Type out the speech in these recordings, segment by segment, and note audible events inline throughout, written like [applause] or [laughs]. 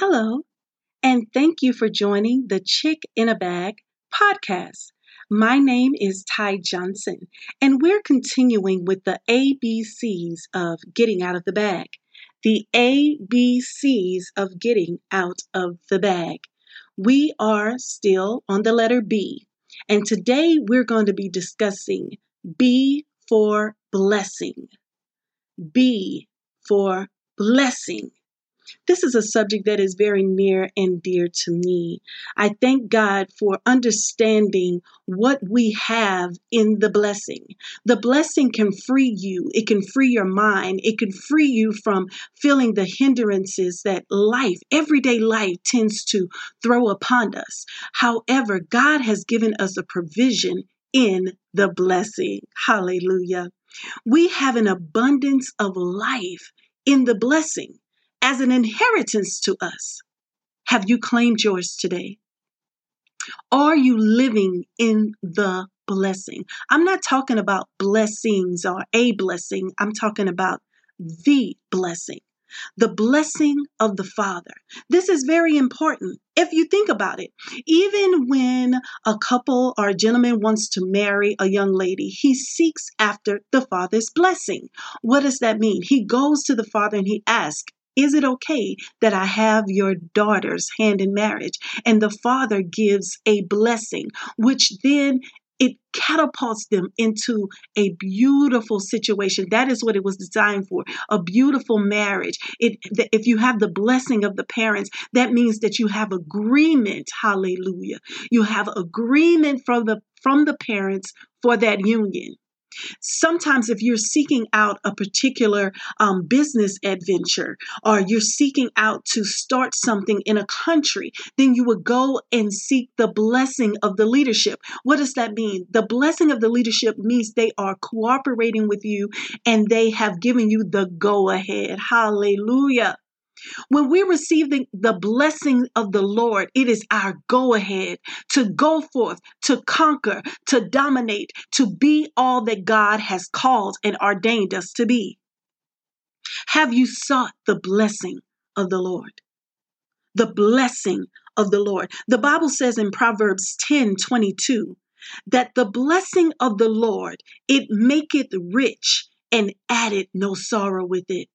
Hello, and thank you for joining the Chick in a Bag podcast. My name is Ty Johnson, and we're continuing with the ABCs of getting out of the bag. The ABCs of getting out of the bag. We are still on the letter B, and today we're going to be discussing B for blessing. B for blessing. This is a subject that is very near and dear to me. I thank God for understanding what we have in the blessing. The blessing can free you, it can free your mind, it can free you from feeling the hindrances that life, everyday life, tends to throw upon us. However, God has given us a provision in the blessing. Hallelujah. We have an abundance of life in the blessing as an inheritance to us. Have you claimed yours today? Are you living in the blessing? I'm not talking about blessings or a blessing, I'm talking about the blessing. The blessing of the Father. This is very important. If you think about it, even when a couple or a gentleman wants to marry a young lady, he seeks after the Father's blessing. What does that mean? He goes to the Father and he asks, is it okay that I have your daughter's hand in marriage? And the father gives a blessing, which then it catapults them into a beautiful situation. That is what it was designed for a beautiful marriage. It if you have the blessing of the parents that means that you have agreement. Hallelujah. You have agreement from the from the parents for that union Sometimes, if you're seeking out a particular um, business adventure or you're seeking out to start something in a country, then you would go and seek the blessing of the leadership. What does that mean? The blessing of the leadership means they are cooperating with you and they have given you the go ahead. Hallelujah. When we receive the, the blessing of the Lord, it is our go ahead to go forth, to conquer, to dominate, to be all that God has called and ordained us to be. Have you sought the blessing of the Lord? The blessing of the Lord. The Bible says in Proverbs 10 22 that the blessing of the Lord, it maketh rich and added no sorrow with it.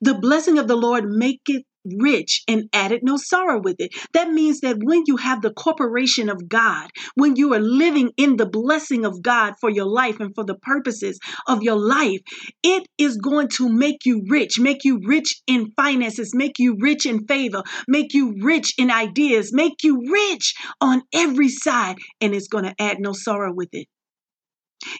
The blessing of the Lord maketh rich and added no sorrow with it. That means that when you have the corporation of God, when you are living in the blessing of God for your life and for the purposes of your life, it is going to make you rich, make you rich in finances, make you rich in favor, make you rich in ideas, make you rich on every side, and it's going to add no sorrow with it.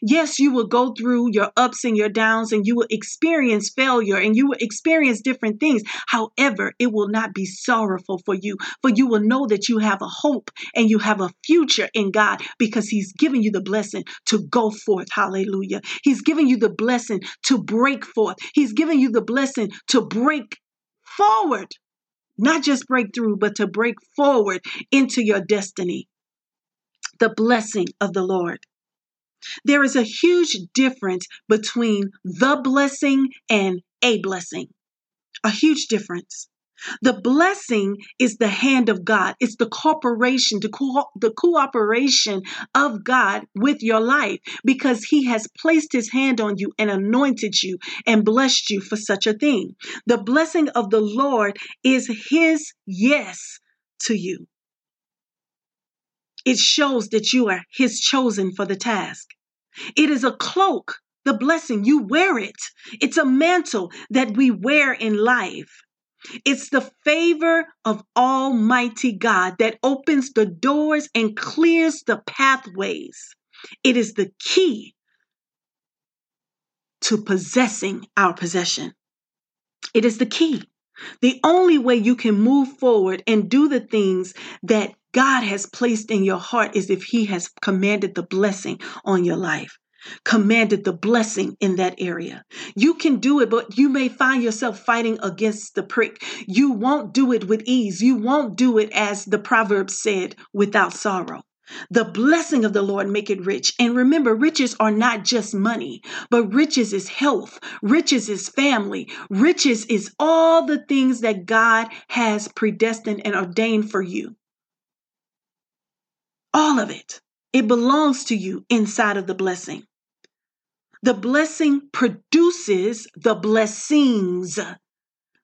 Yes, you will go through your ups and your downs and you will experience failure and you will experience different things. However, it will not be sorrowful for you, for you will know that you have a hope and you have a future in God because He's given you the blessing to go forth. Hallelujah. He's giving you the blessing to break forth, He's giving you the blessing to break forward. Not just break through, but to break forward into your destiny. The blessing of the Lord. There is a huge difference between the blessing and a blessing. A huge difference. The blessing is the hand of God. It's the corporation, the, co- the cooperation of God with your life because He has placed His hand on you and anointed you and blessed you for such a thing. The blessing of the Lord is His yes to you. It shows that you are His chosen for the task. It is a cloak, the blessing. You wear it. It's a mantle that we wear in life. It's the favor of Almighty God that opens the doors and clears the pathways. It is the key to possessing our possession. It is the key. The only way you can move forward and do the things that God has placed in your heart is if He has commanded the blessing on your life commanded the blessing in that area. You can do it, but you may find yourself fighting against the prick. You won't do it with ease. You won't do it, as the proverb said, without sorrow. The blessing of the Lord make it rich. And remember, riches are not just money, but riches is health, riches is family, riches is all the things that God has predestined and ordained for you. All of it. It belongs to you inside of the blessing. The blessing produces the blessings.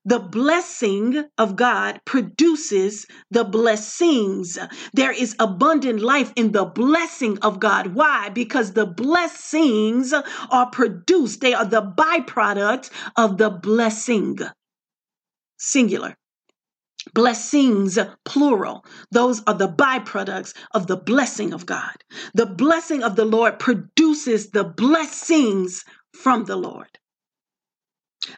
The blessing of God produces the blessings. There is abundant life in the blessing of God. Why? Because the blessings are produced, they are the byproduct of the blessing. Singular. Blessings, plural. Those are the byproducts of the blessing of God. The blessing of the Lord produces the blessings from the Lord.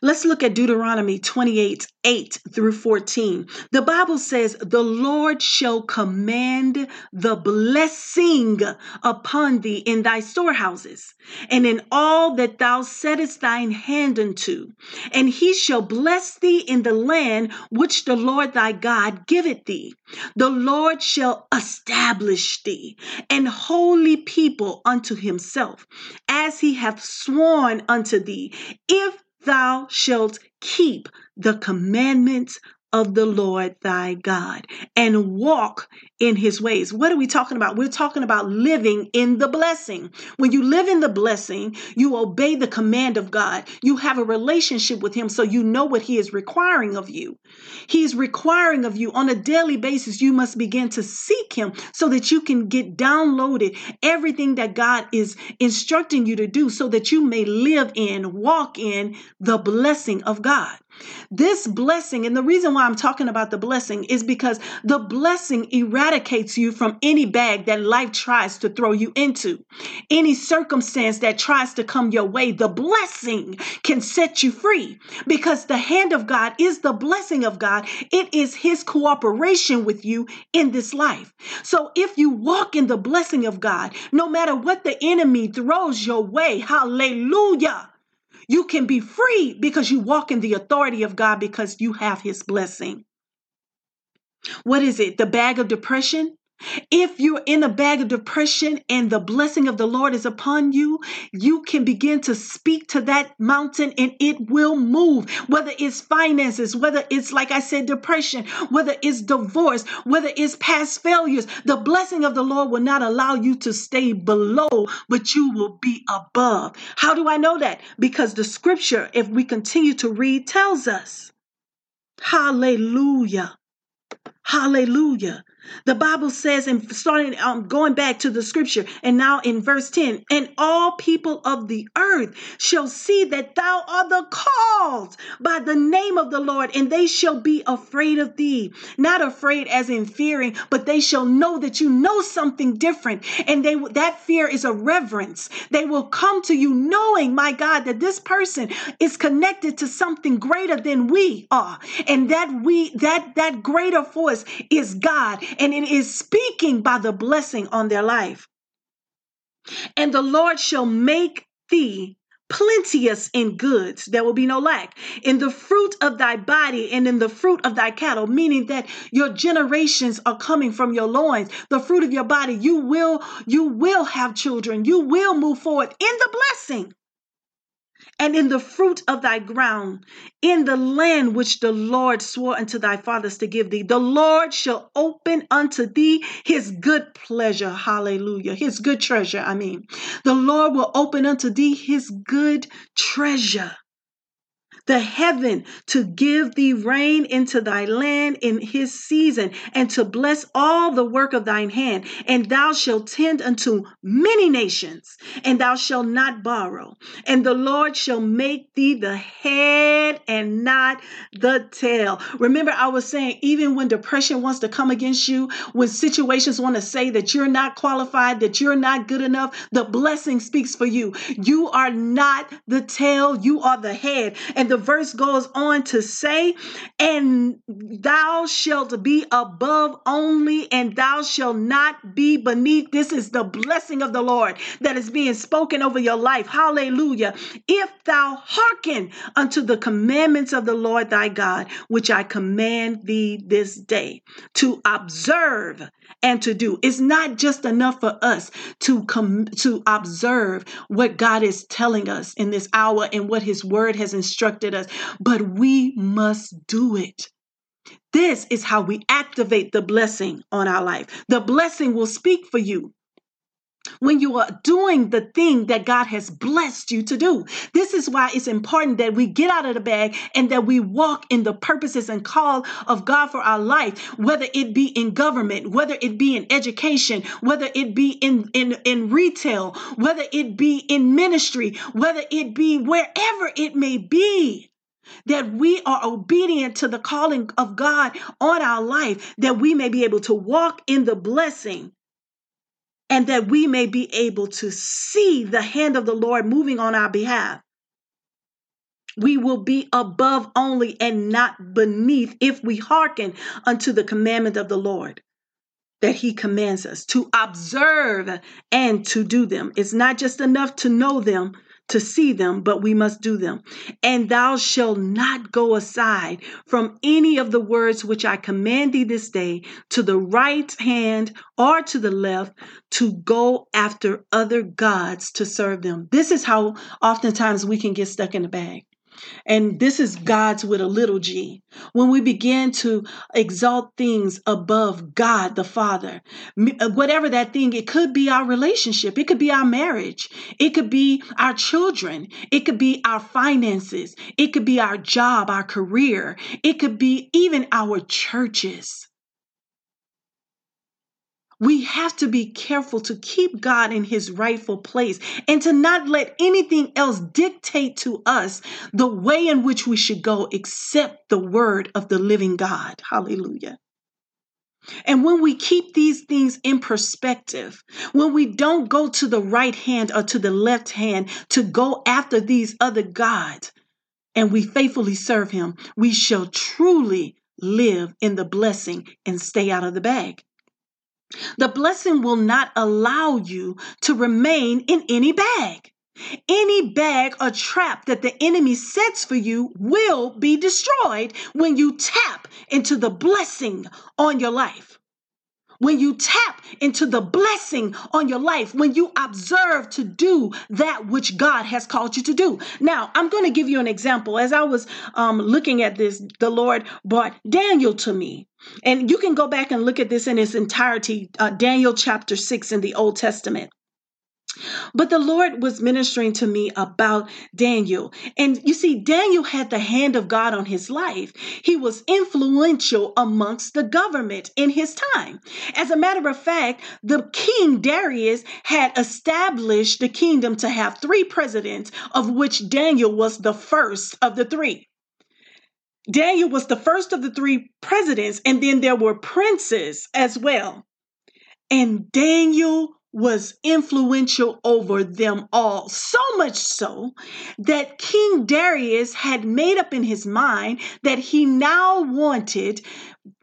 Let's look at Deuteronomy 28 8 through 14. The Bible says, The Lord shall command the blessing upon thee in thy storehouses, and in all that thou settest thine hand unto. And he shall bless thee in the land which the Lord thy God giveth thee. The Lord shall establish thee an holy people unto himself, as he hath sworn unto thee, if thou shalt keep the commandments of the Lord thy God and walk in his ways. What are we talking about? We're talking about living in the blessing. When you live in the blessing, you obey the command of God. You have a relationship with him so you know what he is requiring of you. He's requiring of you on a daily basis. You must begin to seek him so that you can get downloaded everything that God is instructing you to do so that you may live in, walk in the blessing of God. This blessing, and the reason why I'm talking about the blessing is because the blessing eradicates you from any bag that life tries to throw you into. Any circumstance that tries to come your way, the blessing can set you free because the hand of God is the blessing of God. It is His cooperation with you in this life. So if you walk in the blessing of God, no matter what the enemy throws your way, hallelujah you can be free because you walk in the authority of God because you have his blessing. What is it? The bag of depression? If you're in a bag of depression and the blessing of the Lord is upon you, you can begin to speak to that mountain and it will move. Whether it's finances, whether it's, like I said, depression, whether it's divorce, whether it's past failures, the blessing of the Lord will not allow you to stay below, but you will be above. How do I know that? Because the scripture, if we continue to read, tells us. Hallelujah. Hallelujah. The Bible says, and starting um, going back to the scripture, and now in verse 10, and all people of the earth shall see that thou art the called by the name of the Lord, and they shall be afraid of thee. Not afraid as in fearing, but they shall know that you know something different. And they that fear is a reverence. They will come to you knowing, my God, that this person is connected to something greater than we are. And that we that that greater force is God and it is speaking by the blessing on their life. And the Lord shall make thee plenteous in goods. There will be no lack. In the fruit of thy body and in the fruit of thy cattle, meaning that your generations are coming from your loins. The fruit of your body, you will, you will have children. You will move forward in the blessing and in the fruit of thy ground, in the land which the Lord swore unto thy fathers to give thee. The Lord shall open unto thee his good pleasure. Hallelujah. His good treasure, I mean. The Lord will open unto thee his good treasure the heaven to give thee rain into thy land in his season, and to bless all the work of thine hand. And thou shalt tend unto many nations, and thou shalt not borrow. And the Lord shall make thee the head and not the tail. Remember, I was saying, even when depression wants to come against you, when situations want to say that you're not qualified, that you're not good enough, the blessing speaks for you. You are not the tail, you are the head. And the verse goes on to say, And thou shalt be above only, and thou shalt not be beneath. This is the blessing of the Lord that is being spoken over your life. Hallelujah. If thou hearken unto the commandments of the Lord thy God, which I command thee this day, to observe and to do. It's not just enough for us to come to observe what God is telling us in this hour and what his word has instructed us, but we must do it. This is how we activate the blessing on our life. The blessing will speak for you when you are doing the thing that God has blessed you to do. This is why it's important that we get out of the bag and that we walk in the purposes and call of God for our life, whether it be in government, whether it be in education, whether it be in, in, in retail, whether it be in ministry, whether it be wherever it may be that we are obedient to the calling of God on our life, that we may be able to walk in the blessing and that we may be able to see the hand of the Lord moving on our behalf. We will be above only and not beneath if we hearken unto the commandment of the Lord that he commands us to observe and to do them. It's not just enough to know them, to see them, but we must do them. And thou shalt not go aside from any of the words which I command thee this day to the right hand or to the left to go after other gods to serve them. This is how oftentimes we can get stuck in the bag. And this is God's with a little g. When we begin to exalt things above God the Father, uh, whatever that thing, it could be our relationship, it could be our marriage, it could be our children, it could be our finances, it could be our job, our career, it could be even our churches. We have to be careful to keep God in his rightful place and to not let anything else dictate to us the way in which we should go except the word of the living God. Hallelujah. And when we keep these things in perspective, when we don't go to the right hand or to the left hand to go after these other gods, and we faithfully serve him, we shall truly live in the blessing and stay out of the bag. The blessing will not allow you to remain in any bag. Any bag or trap that the enemy sets for you will be destroyed when you tap into the blessing on your life when you tap into the blessing on your life, when you observe to do that which God has called you to do. Now, I'm going to give you an example. As I was um, looking at this, the Lord brought Daniel to me. And you can go back and look at this in its entirety, uh, Daniel chapter 6 in the Old Testament. But the Lord was ministering to me about Daniel. And you see, Daniel had the hand of God on his life. He was influential amongst the government in his time. As a matter of fact, the king Darius had established the kingdom to have three presidents, of which Daniel was the first of the three. Daniel was the first of the three presidents, and then there were princes as well. And Daniel was influential over them all. So much so that King Darius had made up in his mind that he now wanted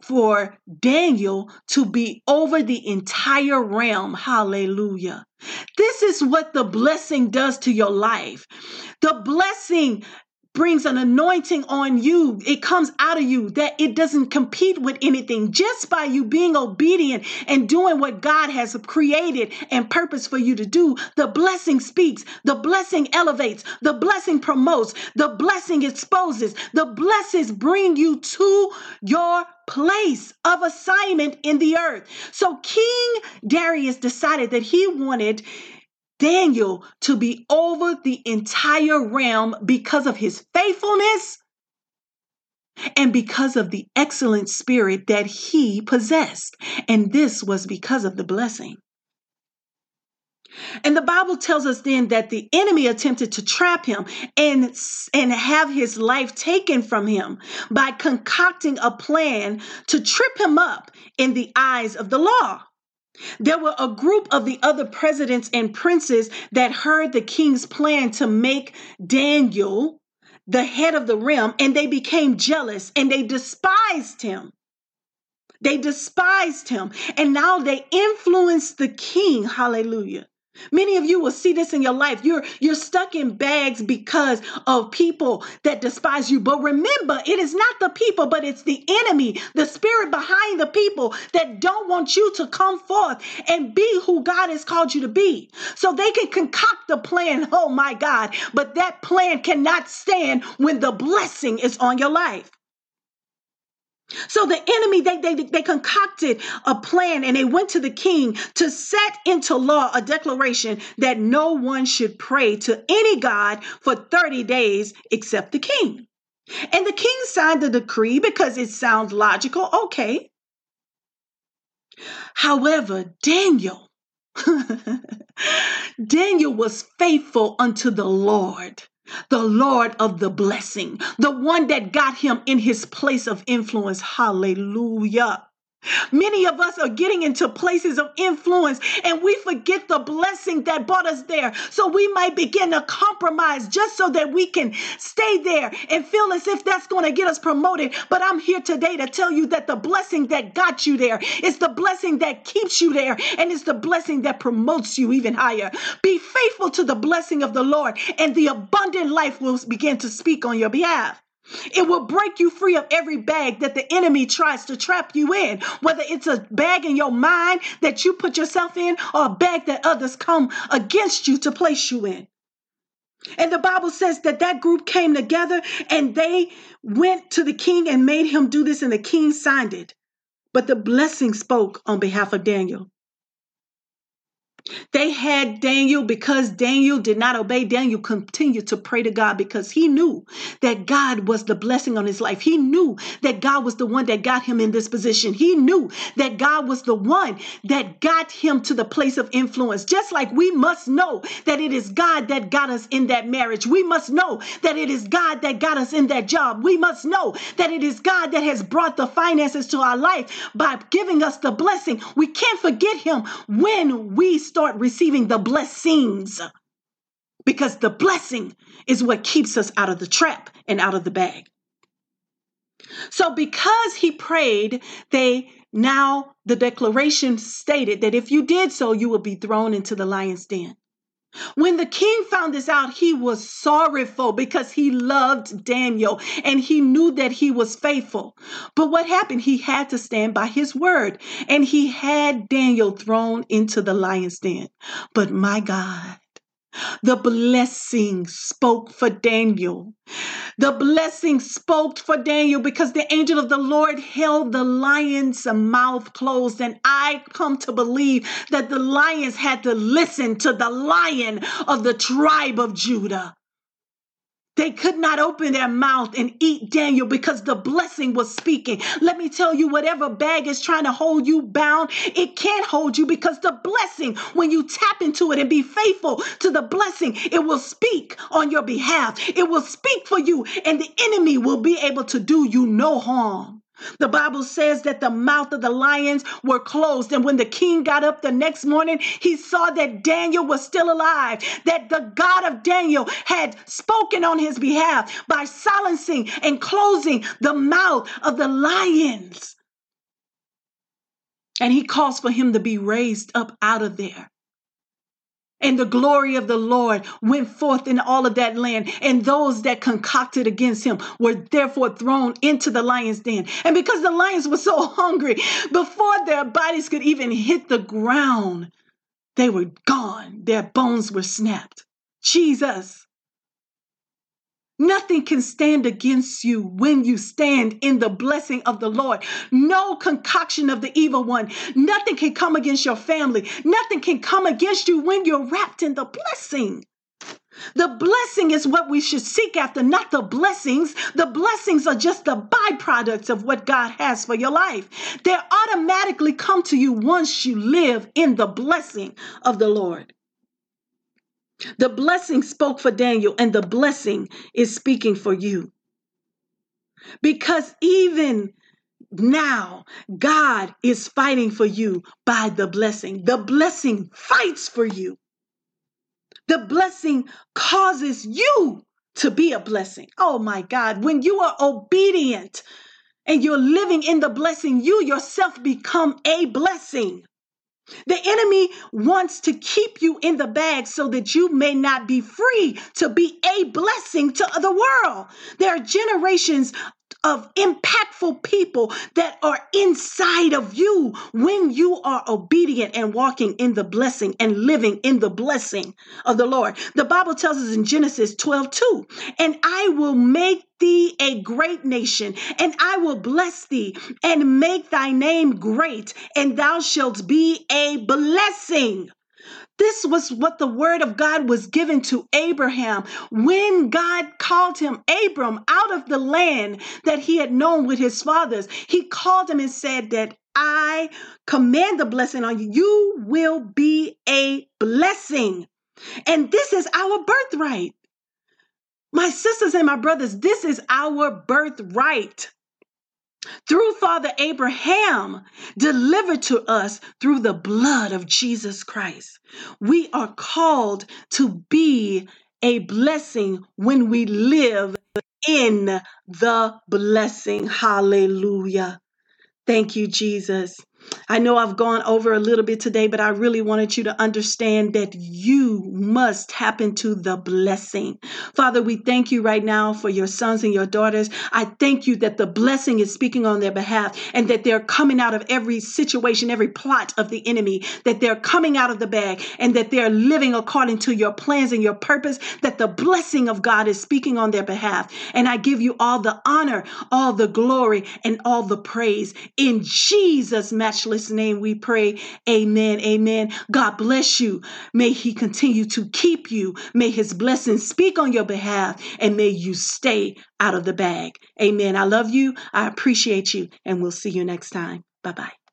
for Daniel to be over the entire realm. Hallelujah. This is what the blessing does to your life. The blessing brings an anointing on you. It comes out of you that it doesn't compete with anything. Just by you being obedient and doing what God has created and purpose for you to do, the blessing speaks, the blessing elevates, the blessing promotes, the blessing exposes, the blessings bring you to your place of assignment in the earth. So King Darius decided that he wanted Daniel to be over the entire realm because of his faithfulness and because of the excellent spirit that he possessed. And this was because of the blessing. And the Bible tells us then that the enemy attempted to trap him and, and have his life taken from him by concocting a plan to trip him up in the eyes of the law. There were a group of the other presidents and princes that heard the king's plan to make Daniel the head of the realm and they became jealous and they despised him. They despised him and now they influenced the king. Hallelujah. Many of you will see this in your life. You're you're stuck in bags because of people that despise you. But remember, it is not the people, but it's the enemy, the spirit behind the people that don't want you to come forth and be who God has called you to be. So they can concoct a plan, oh my God, but that plan cannot stand when the blessing is on your life. So the enemy, they, they, they concocted a plan and they went to the king to set into law a declaration that no one should pray to any God for 30 days except the king. And the king signed the decree because it sounds logical. Okay. However, Daniel, [laughs] Daniel was faithful unto the Lord the Lord of the blessing, the one that got him in his place of influence. Hallelujah. Many of us are getting into places of influence and we forget the blessing that brought us there. So we might begin to compromise just so that we can stay there and feel as if that's going to get us promoted. But I'm here today to tell you that the blessing that got you there is the blessing that keeps you there and it's the blessing that promotes you even higher. Be faithful to the blessing of the Lord and the abundant life will begin to speak on your behalf. It will break you free of every bag that the enemy tries to trap you in, whether it's a bag in your mind that you put yourself in or a bag that others come against you to place you in. And the Bible says that that group came together and they went to the king and made him do this, and the king signed it. But the blessing spoke on behalf of Daniel. They had Daniel because Daniel did not obey. Daniel continued to pray to God because he knew that God was the blessing on his life. He knew that God was the one that got him in this position. He knew that God was the one that got him to the place of influence. Just like we must know that it is God that got us in that marriage. We must know that it is God that got us in that job. We must know that it is God that has brought the finances to our life by giving us the blessing. We can't forget him when we start receiving the blessings because the blessing is what keeps us out of the trap and out of the bag. So, because he prayed, they now the declaration stated that if you did so, you will be thrown into the lion's den. When the king found this out, he was sorrowful because he loved Daniel and he knew that he was faithful. But what happened? He had to stand by his word and he had Daniel thrown into the lion's den. But my God, the blessing spoke for Daniel. The blessing spoke for Daniel because the angel of the Lord held the lion's mouth closed. And I come to believe that the lions had to listen to the lion of the tribe of Judah. They could not open their mouth and eat Daniel because the blessing was speaking. Let me tell you, whatever bag is trying to hold you bound, it can't hold you because the blessing, when you tap into it and be faithful to the blessing, it will speak on your behalf. It will speak for you, and the enemy will be able to do you no harm. The Bible says that the mouth of the lions were closed. And when the king got up the next morning, he saw that Daniel was still alive, that the God of Daniel had spoken on his behalf by silencing and closing the mouth of the lions. And he calls for him to be raised up out of there. And the glory of the Lord went forth in all of that land. And those that concocted against him were therefore thrown into the lion's den. And because the lions were so [laughs] hungry, before their bodies could even hit the ground, they were gone. Their bones were snapped. Jesus. Nothing can stand against you when you stand in the blessing of the Lord. No concoction of the evil one. Nothing can come against your family. Nothing can come against you when you're wrapped in the blessing. The blessing is what we should seek after, not the blessings. The blessings are just the byproducts of what God has for your life. They automatically come to you once you live in the blessing of the Lord. The blessing spoke for Daniel, and the blessing is speaking for you. Because even now, God is fighting for you by the blessing. The blessing fights for you. The blessing causes you to be a blessing. Oh my God, when you are obedient and you're living in the blessing, you yourself become a blessing. The enemy wants to keep you in the bag so that you may not be free to be a blessing to the world. There are generations of impactful people that are inside of you when you are obedient and walking in the blessing and living in the blessing of the Lord. The Bible tells us in Genesis 12 2, and I will make thee a great nation, and I will bless thee and make thy name great, and thou shalt be a blessing. This was what the word of God was given to Abraham when God called him Abram out of the land that he had known with his fathers. He called him and said that I command the blessing on you. You will be a blessing. And this is our birthright. My sisters and my brothers, this is our birthright through Father Abraham, delivered to us through the blood of Jesus Christ. We are called to be a blessing when we live in the blessing. Hallelujah. Thank you, Jesus. I know I've gone over a little bit today, but I really wanted you to understand that you must tap into the blessing. Father, we thank you right now for your sons and your daughters. I thank you that the blessing is speaking on their behalf and that they're coming out of every situation, every plot of the enemy, that they're coming out of the bag and that they're living according to your plans and your purpose, that the blessing of God is speaking on their behalf. And I give you all the honor, all the glory, and all the praise in Jesus' matchless name we pray. Amen. Amen. God bless you. May He continue to keep you. May His blessings speak on your behalf and may you stay out of the bag. Amen. I love you. I appreciate you. And we'll see you next time. Bye bye.